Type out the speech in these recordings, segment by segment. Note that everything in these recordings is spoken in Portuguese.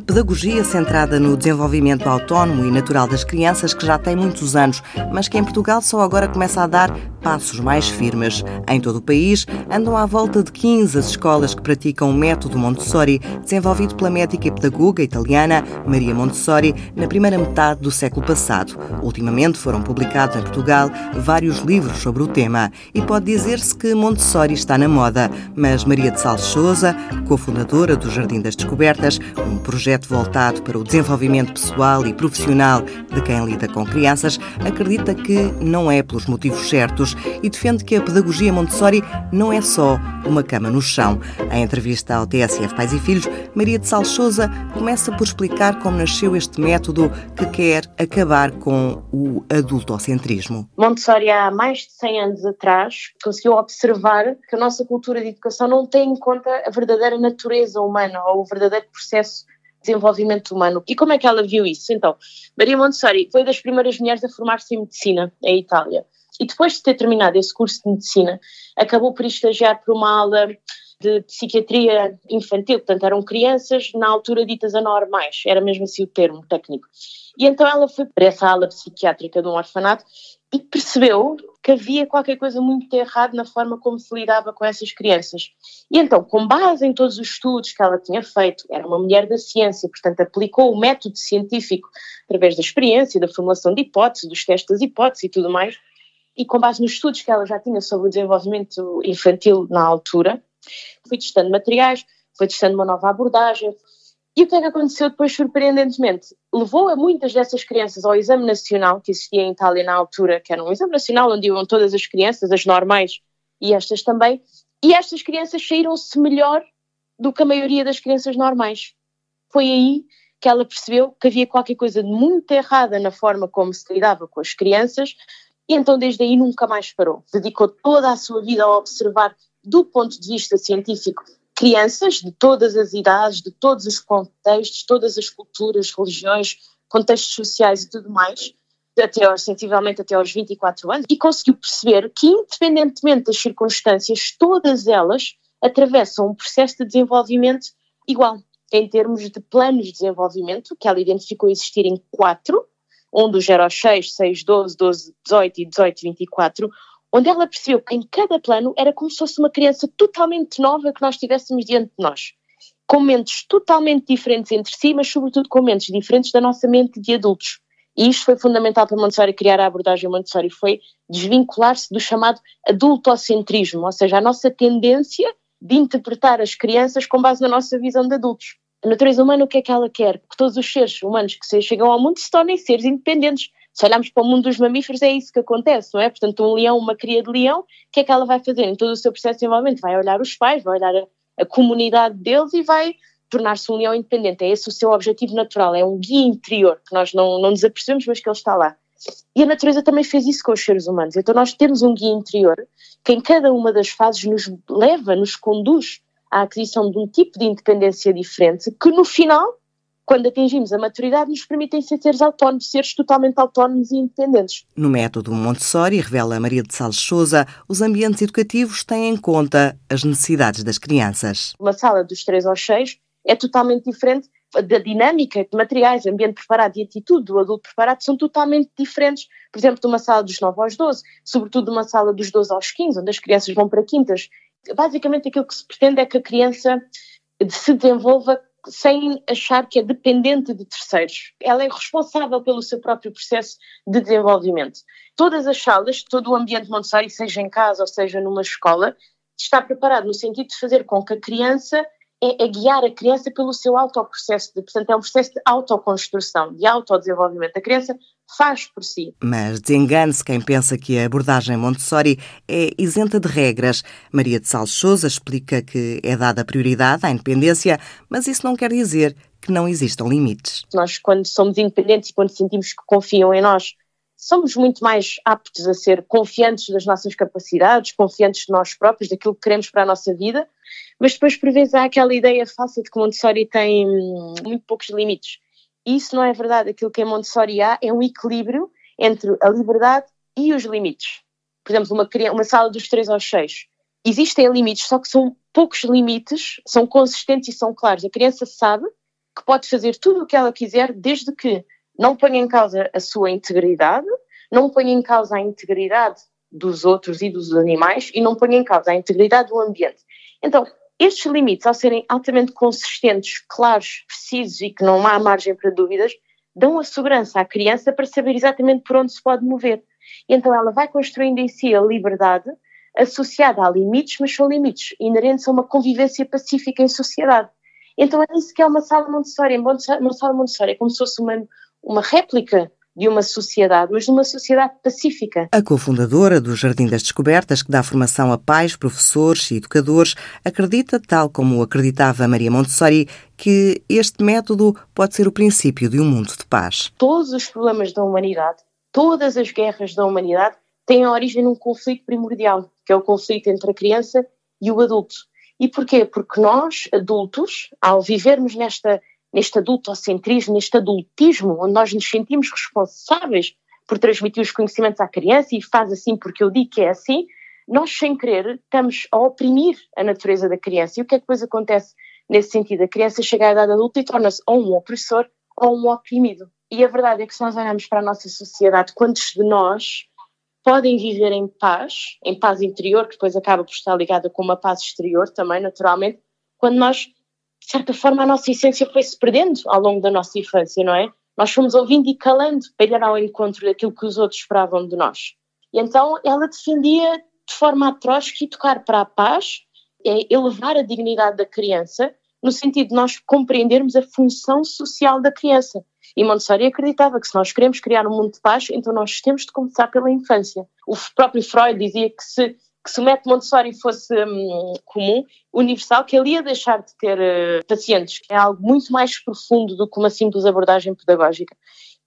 pedagogia centrada no desenvolvimento autónomo e natural das crianças que já tem muitos anos, mas que em Portugal só agora começa a dar passos mais firmes. Em todo o país, andam à volta de 15 as escolas que praticam o método Montessori, desenvolvido pela médica e pedagoga italiana Maria Montessori na primeira metade do século passado. Ultimamente foram publicados em Portugal vários livros sobre o tema e pode dizer-se que Montessori está na moda, mas Maria de Salles Souza, cofundadora do Jardim das Descobertas, um projeto voltado para o desenvolvimento pessoal e profissional de quem lida com crianças, acredita que não é pelos motivos certos e defende que a pedagogia Montessori não é só uma cama no chão. Em entrevista ao TSF Pais e Filhos, Maria de Sal Souza começa por explicar como nasceu este método que quer acabar com o adultocentrismo. Montessori, há mais de 100 anos atrás, conseguiu observar que a nossa cultura de educação não tem em conta a verdadeira natureza humana ou o verdadeiro processo desenvolvimento humano. E como é que ela viu isso? Então, Maria Montessori foi das primeiras mulheres a formar-se em medicina em Itália. E depois de ter terminado esse curso de medicina, acabou por estagiar para uma aula de psiquiatria infantil, portanto eram crianças na altura ditas anormais, era mesmo assim o termo técnico. E então ela foi para essa aula psiquiátrica de um orfanato e percebeu que havia qualquer coisa muito errado na forma como se lidava com essas crianças. E então, com base em todos os estudos que ela tinha feito, era uma mulher da ciência, portanto, aplicou o método científico através da experiência, da formulação de hipóteses, dos testes das hipóteses e tudo mais, e com base nos estudos que ela já tinha sobre o desenvolvimento infantil na altura, fui testando materiais, foi testando uma nova abordagem. E o que é que aconteceu depois, surpreendentemente? Levou a muitas dessas crianças ao exame nacional que existia em Itália na altura, que era um exame nacional onde iam todas as crianças, as normais e estas também, e estas crianças saíram-se melhor do que a maioria das crianças normais. Foi aí que ela percebeu que havia qualquer coisa de muito errada na forma como se lidava com as crianças, e então, desde aí, nunca mais parou. Dedicou toda a sua vida a observar, do ponto de vista científico, crianças de todas as idades, de todos os contextos, todas as culturas, religiões, contextos sociais e tudo mais, até aos, sensivelmente até aos 24 anos, e conseguiu perceber que, independentemente das circunstâncias, todas elas atravessam um processo de desenvolvimento igual, em termos de planos de desenvolvimento, que ela identificou existirem quatro, um dos 0 aos 6, 6, 12, 12, 18 e 18, 24, onde ela percebeu que em cada plano era como se fosse uma criança totalmente nova que nós tivéssemos diante de nós, com mentes totalmente diferentes entre si, mas sobretudo com mentes diferentes da nossa mente de adultos. E isto foi fundamental para Montessori criar a abordagem Montessori, foi desvincular-se do chamado adultocentrismo, ou seja, a nossa tendência de interpretar as crianças com base na nossa visão de adultos. A natureza humana, o que é que ela quer? Que todos os seres humanos que chegam ao mundo se tornem seres independentes. Se olharmos para o mundo dos mamíferos, é isso que acontece, não é? Portanto, um leão, uma cria de leão, o que é que ela vai fazer em todo o seu processo de desenvolvimento? Vai olhar os pais, vai olhar a, a comunidade deles e vai tornar-se um leão independente. É esse o seu objetivo natural, é um guia interior que nós não, não nos apercebemos, mas que ele está lá. E a natureza também fez isso com os seres humanos. Então, nós temos um guia interior que em cada uma das fases nos leva, nos conduz a aquisição de um tipo de independência diferente que no final, quando atingimos a maturidade, nos permitem ser seres autónomos, seres totalmente autónomos e independentes. No método Montessori, revela Maria de Salles Souza, os ambientes educativos têm em conta as necessidades das crianças. Uma sala dos 3 aos 6 é totalmente diferente da dinâmica de materiais, ambiente preparado e atitude do adulto preparado são totalmente diferentes, por exemplo, de uma sala dos 9 aos 12, sobretudo de uma sala dos 12 aos 15, onde as crianças vão para quintas basicamente aquilo que se pretende é que a criança se desenvolva sem achar que é dependente de terceiros. Ela é responsável pelo seu próprio processo de desenvolvimento. Todas as salas, todo o ambiente Montessori, seja em casa ou seja numa escola, está preparado no sentido de fazer com que a criança é, é guiar a criança pelo seu autoprocesso, de, portanto é um processo de autoconstrução, de autodesenvolvimento. A criança faz por si. Mas desengane-se quem pensa que a abordagem Montessori é isenta de regras. Maria de Salles Souza explica que é dada prioridade à independência, mas isso não quer dizer que não existam limites. Nós, quando somos independentes e quando sentimos que confiam em nós, somos muito mais aptos a ser confiantes das nossas capacidades, confiantes de nós próprios, daquilo que queremos para a nossa vida, mas depois por vezes há aquela ideia falsa de que Montessori tem hum, muito poucos limites. Isso não é verdade. Aquilo que em Montessori há é um equilíbrio entre a liberdade e os limites. Por exemplo, uma, uma sala dos 3 aos 6. Existem limites, só que são poucos limites, são consistentes e são claros. A criança sabe que pode fazer tudo o que ela quiser, desde que não ponha em causa a sua integridade, não ponha em causa a integridade dos outros e dos animais e não ponha em causa a integridade do ambiente. Então, estes limites, ao serem altamente consistentes, claros, precisos e que não há margem para dúvidas, dão a segurança à criança para saber exatamente por onde se pode mover. E então ela vai construindo em si a liberdade associada a limites, mas são limites inerentes a uma convivência pacífica em sociedade. Então é isso que é uma sala Montessori. Uma sala Montessori é como se fosse uma, uma réplica de uma sociedade, mas de uma sociedade pacífica. A cofundadora do Jardim das Descobertas, que dá formação a pais, professores e educadores, acredita, tal como acreditava Maria Montessori, que este método pode ser o princípio de um mundo de paz. Todos os problemas da humanidade, todas as guerras da humanidade têm origem num conflito primordial, que é o conflito entre a criança e o adulto. E porquê? Porque nós, adultos, ao vivermos nesta neste adultocentrismo, neste adultismo, onde nós nos sentimos responsáveis por transmitir os conhecimentos à criança e faz assim porque eu digo que é assim, nós sem querer estamos a oprimir a natureza da criança. E o que é que depois acontece nesse sentido? A criança chega à idade adulta e torna-se ou um opressor ou um oprimido. E a verdade é que se nós olharmos para a nossa sociedade, quantos de nós podem viver em paz, em paz interior, que depois acaba por estar ligada com uma paz exterior também, naturalmente, quando nós de certa forma, a nossa essência foi-se perdendo ao longo da nossa infância, não é? Nós fomos ouvindo e calando para ir ao encontro daquilo que os outros esperavam de nós. E então ela defendia de forma atroz que tocar para a paz é elevar a dignidade da criança, no sentido de nós compreendermos a função social da criança. E Montessori acreditava que se nós queremos criar um mundo de paz, então nós temos de começar pela infância. O próprio Freud dizia que se que se o método Montessori fosse hum, comum, universal, que ele ia deixar de ter uh, pacientes. É algo muito mais profundo do que uma simples abordagem pedagógica.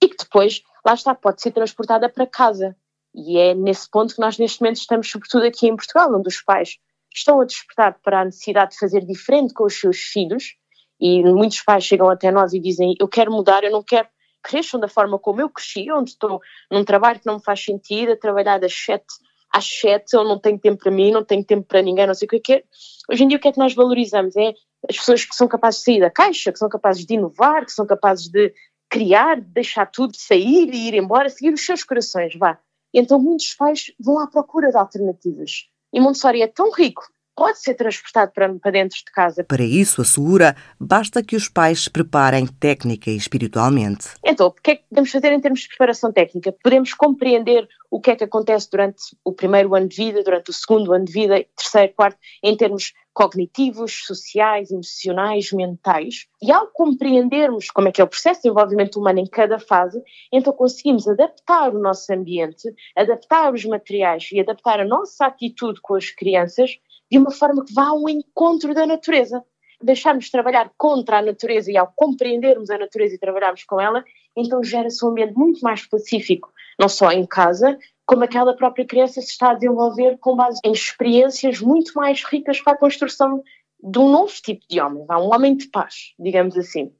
E que depois, lá está, pode ser transportada para casa. E é nesse ponto que nós neste momento estamos, sobretudo aqui em Portugal, onde os pais estão a despertar para a necessidade de fazer diferente com os seus filhos, e muitos pais chegam até nós e dizem: Eu quero mudar, eu não quero cresçam da forma como eu cresci, onde estou num trabalho que não me faz sentido, a trabalhar das sete às sete, eu não tenho tempo para mim, não tenho tempo para ninguém, não sei o que é que é. Hoje em dia o que é que nós valorizamos? É as pessoas que são capazes de sair da caixa, que são capazes de inovar, que são capazes de criar, de deixar tudo, sair e ir embora, seguir os seus corações, vá. Então muitos pais vão à procura de alternativas. E Montessori é tão rico pode ser transportado para, para dentro de casa. Para isso, assegura, basta que os pais se preparem técnica e espiritualmente. Então, o que é que podemos fazer em termos de preparação técnica? Podemos compreender o que é que acontece durante o primeiro ano de vida, durante o segundo ano de vida, terceiro, quarto, em termos cognitivos, sociais, emocionais, mentais. E ao compreendermos como é que é o processo de desenvolvimento humano em cada fase, então conseguimos adaptar o nosso ambiente, adaptar os materiais e adaptar a nossa atitude com as crianças de uma forma que vá ao encontro da natureza. Deixarmos de trabalhar contra a natureza e ao compreendermos a natureza e trabalharmos com ela, então gera-se um ambiente muito mais pacífico, não só em casa, como aquela própria criança se está a desenvolver com base em experiências muito mais ricas para a construção de um novo tipo de homem, um homem de paz, digamos assim.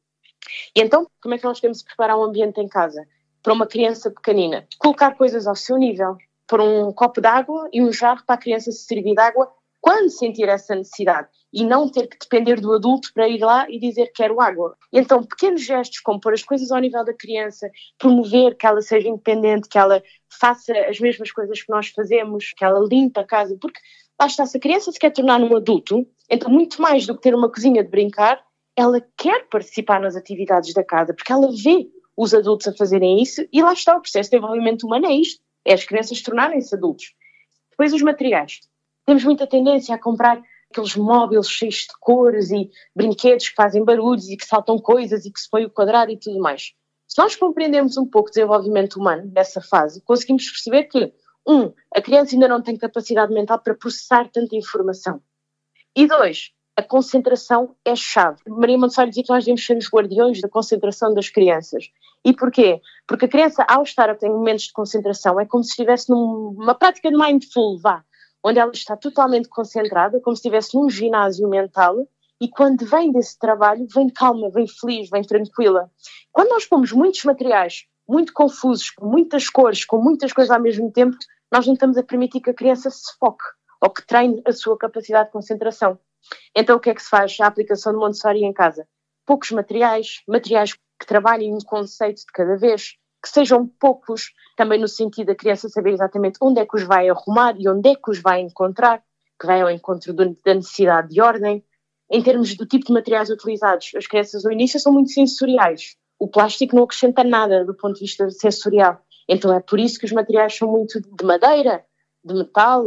E então, como é que nós temos de preparar um ambiente em casa? Para uma criança pequenina, colocar coisas ao seu nível, por um copo de água e um jarro para a criança se servir de água quando sentir essa necessidade e não ter que depender do adulto para ir lá e dizer que quero água. Então, pequenos gestos como pôr as coisas ao nível da criança, promover que ela seja independente, que ela faça as mesmas coisas que nós fazemos, que ela limpa a casa, porque lá está, se a criança se quer tornar um adulto, então muito mais do que ter uma cozinha de brincar, ela quer participar nas atividades da casa, porque ela vê os adultos a fazerem isso e lá está, o processo de desenvolvimento humano é isto, é as crianças tornarem-se adultos. Depois os materiais temos muita tendência a comprar aqueles móveis cheios de cores e brinquedos que fazem barulhos e que saltam coisas e que se põe o quadrado e tudo mais. Se nós compreendermos um pouco o desenvolvimento humano nessa fase, conseguimos perceber que, um, a criança ainda não tem capacidade mental para processar tanta informação. E dois, a concentração é chave. Maria Montessori dizia que nós devemos ser os guardiões da concentração das crianças. E porquê? Porque a criança, ao estar a ter momentos de concentração, é como se estivesse numa prática de mindful, vá onde ela está totalmente concentrada, como se estivesse num ginásio mental, e quando vem desse trabalho, vem calma, vem feliz, vem tranquila. Quando nós pomos muitos materiais, muito confusos, com muitas cores, com muitas coisas ao mesmo tempo, nós não estamos a permitir que a criança se foque ou que treine a sua capacidade de concentração. Então, o que é que se faz? A aplicação de Montessori em casa. poucos materiais, materiais que trabalhem um conceito de cada vez, que sejam poucos, também no sentido da criança saber exatamente onde é que os vai arrumar e onde é que os vai encontrar, que vai ao encontro da necessidade de ordem. Em termos do tipo de materiais utilizados, as crianças no início são muito sensoriais. O plástico não acrescenta nada do ponto de vista sensorial. Então é por isso que os materiais são muito de madeira, de metal.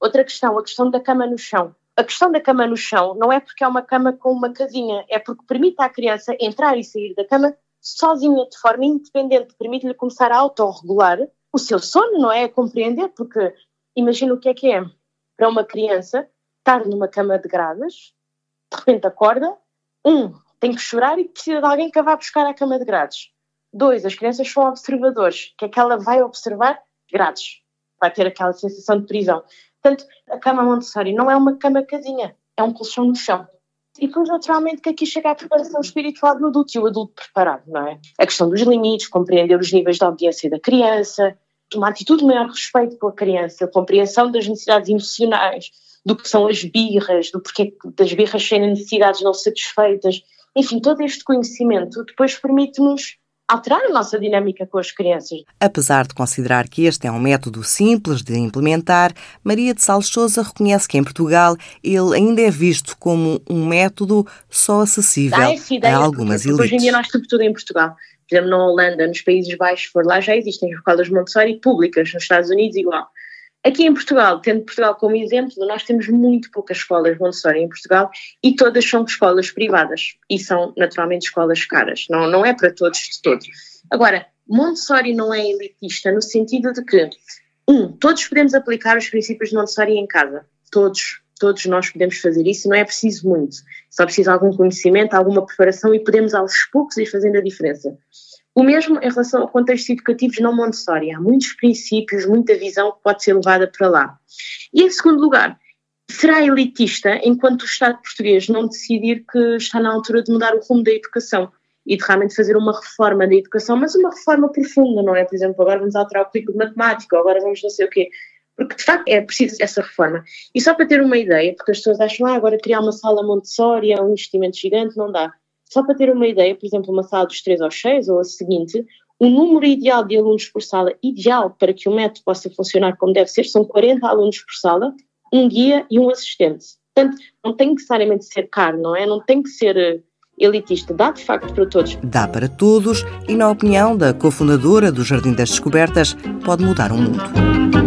Outra questão, a questão da cama no chão. A questão da cama no chão não é porque é uma cama com uma casinha, é porque permite à criança entrar e sair da cama sozinha, de forma independente, permite-lhe começar a autorregular o seu sono, não é? A compreender, porque imagina o que é que é para uma criança estar numa cama de grades, de repente acorda, um, tem que chorar e precisa de alguém que a vá buscar à cama de grades. Dois, as crianças são observadores, que é que ela vai observar grades, vai ter aquela sensação de prisão. Portanto, a cama Montessori não é uma cama casinha, é um colchão no chão. E depois, naturalmente, que aqui chega a preparação espiritual do adulto e o adulto preparado, não é? A questão dos limites, compreender os níveis de audiência da criança, uma atitude de maior respeito com a criança, compreensão das necessidades emocionais, do que são as birras, do porquê das birras serem necessidades não satisfeitas. Enfim, todo este conhecimento depois permite-nos alterar a nossa dinâmica com as crianças. Apesar de considerar que este é um método simples de implementar, Maria de Salles Souza reconhece que em Portugal ele ainda é visto como um método só acessível a algumas elites. Hoje em dia nós temos tudo em Portugal. Por exemplo, na Holanda, nos Países Baixos, por lá já existem escolas Montessori públicas, nos Estados Unidos igual. Aqui em Portugal, tendo Portugal como exemplo, nós temos muito poucas escolas Montessori em Portugal e todas são escolas privadas e são naturalmente escolas caras, não, não é para todos de todos. Agora, Montessori não é elitista no sentido de que, um, todos podemos aplicar os princípios de Montessori em casa, todos, todos nós podemos fazer isso não é preciso muito, só precisa algum conhecimento, alguma preparação e podemos aos poucos ir fazendo a diferença. O mesmo em relação a contextos educativos não Montessori. Há muitos princípios, muita visão que pode ser levada para lá. E em segundo lugar, será elitista enquanto o Estado português não decidir que está na altura de mudar o rumo da educação e de realmente fazer uma reforma da educação, mas uma reforma profunda, não é? Por exemplo, agora vamos alterar o currículo de matemática, agora vamos não sei o quê. Porque de facto é preciso essa reforma. E só para ter uma ideia, porque as pessoas acham, ah, agora criar uma sala Montessori é um investimento gigante, não dá. Só para ter uma ideia, por exemplo, uma sala dos 3 aos 6 ou a seguinte, o número ideal de alunos por sala, ideal para que o método possa funcionar como deve ser, são 40 alunos por sala, um guia e um assistente. Portanto, não tem que necessariamente ser caro, não é? Não tem que ser eh, elitista, dá de facto para todos. Dá para todos e, na opinião da cofundadora do Jardim das Descobertas, pode mudar o mundo.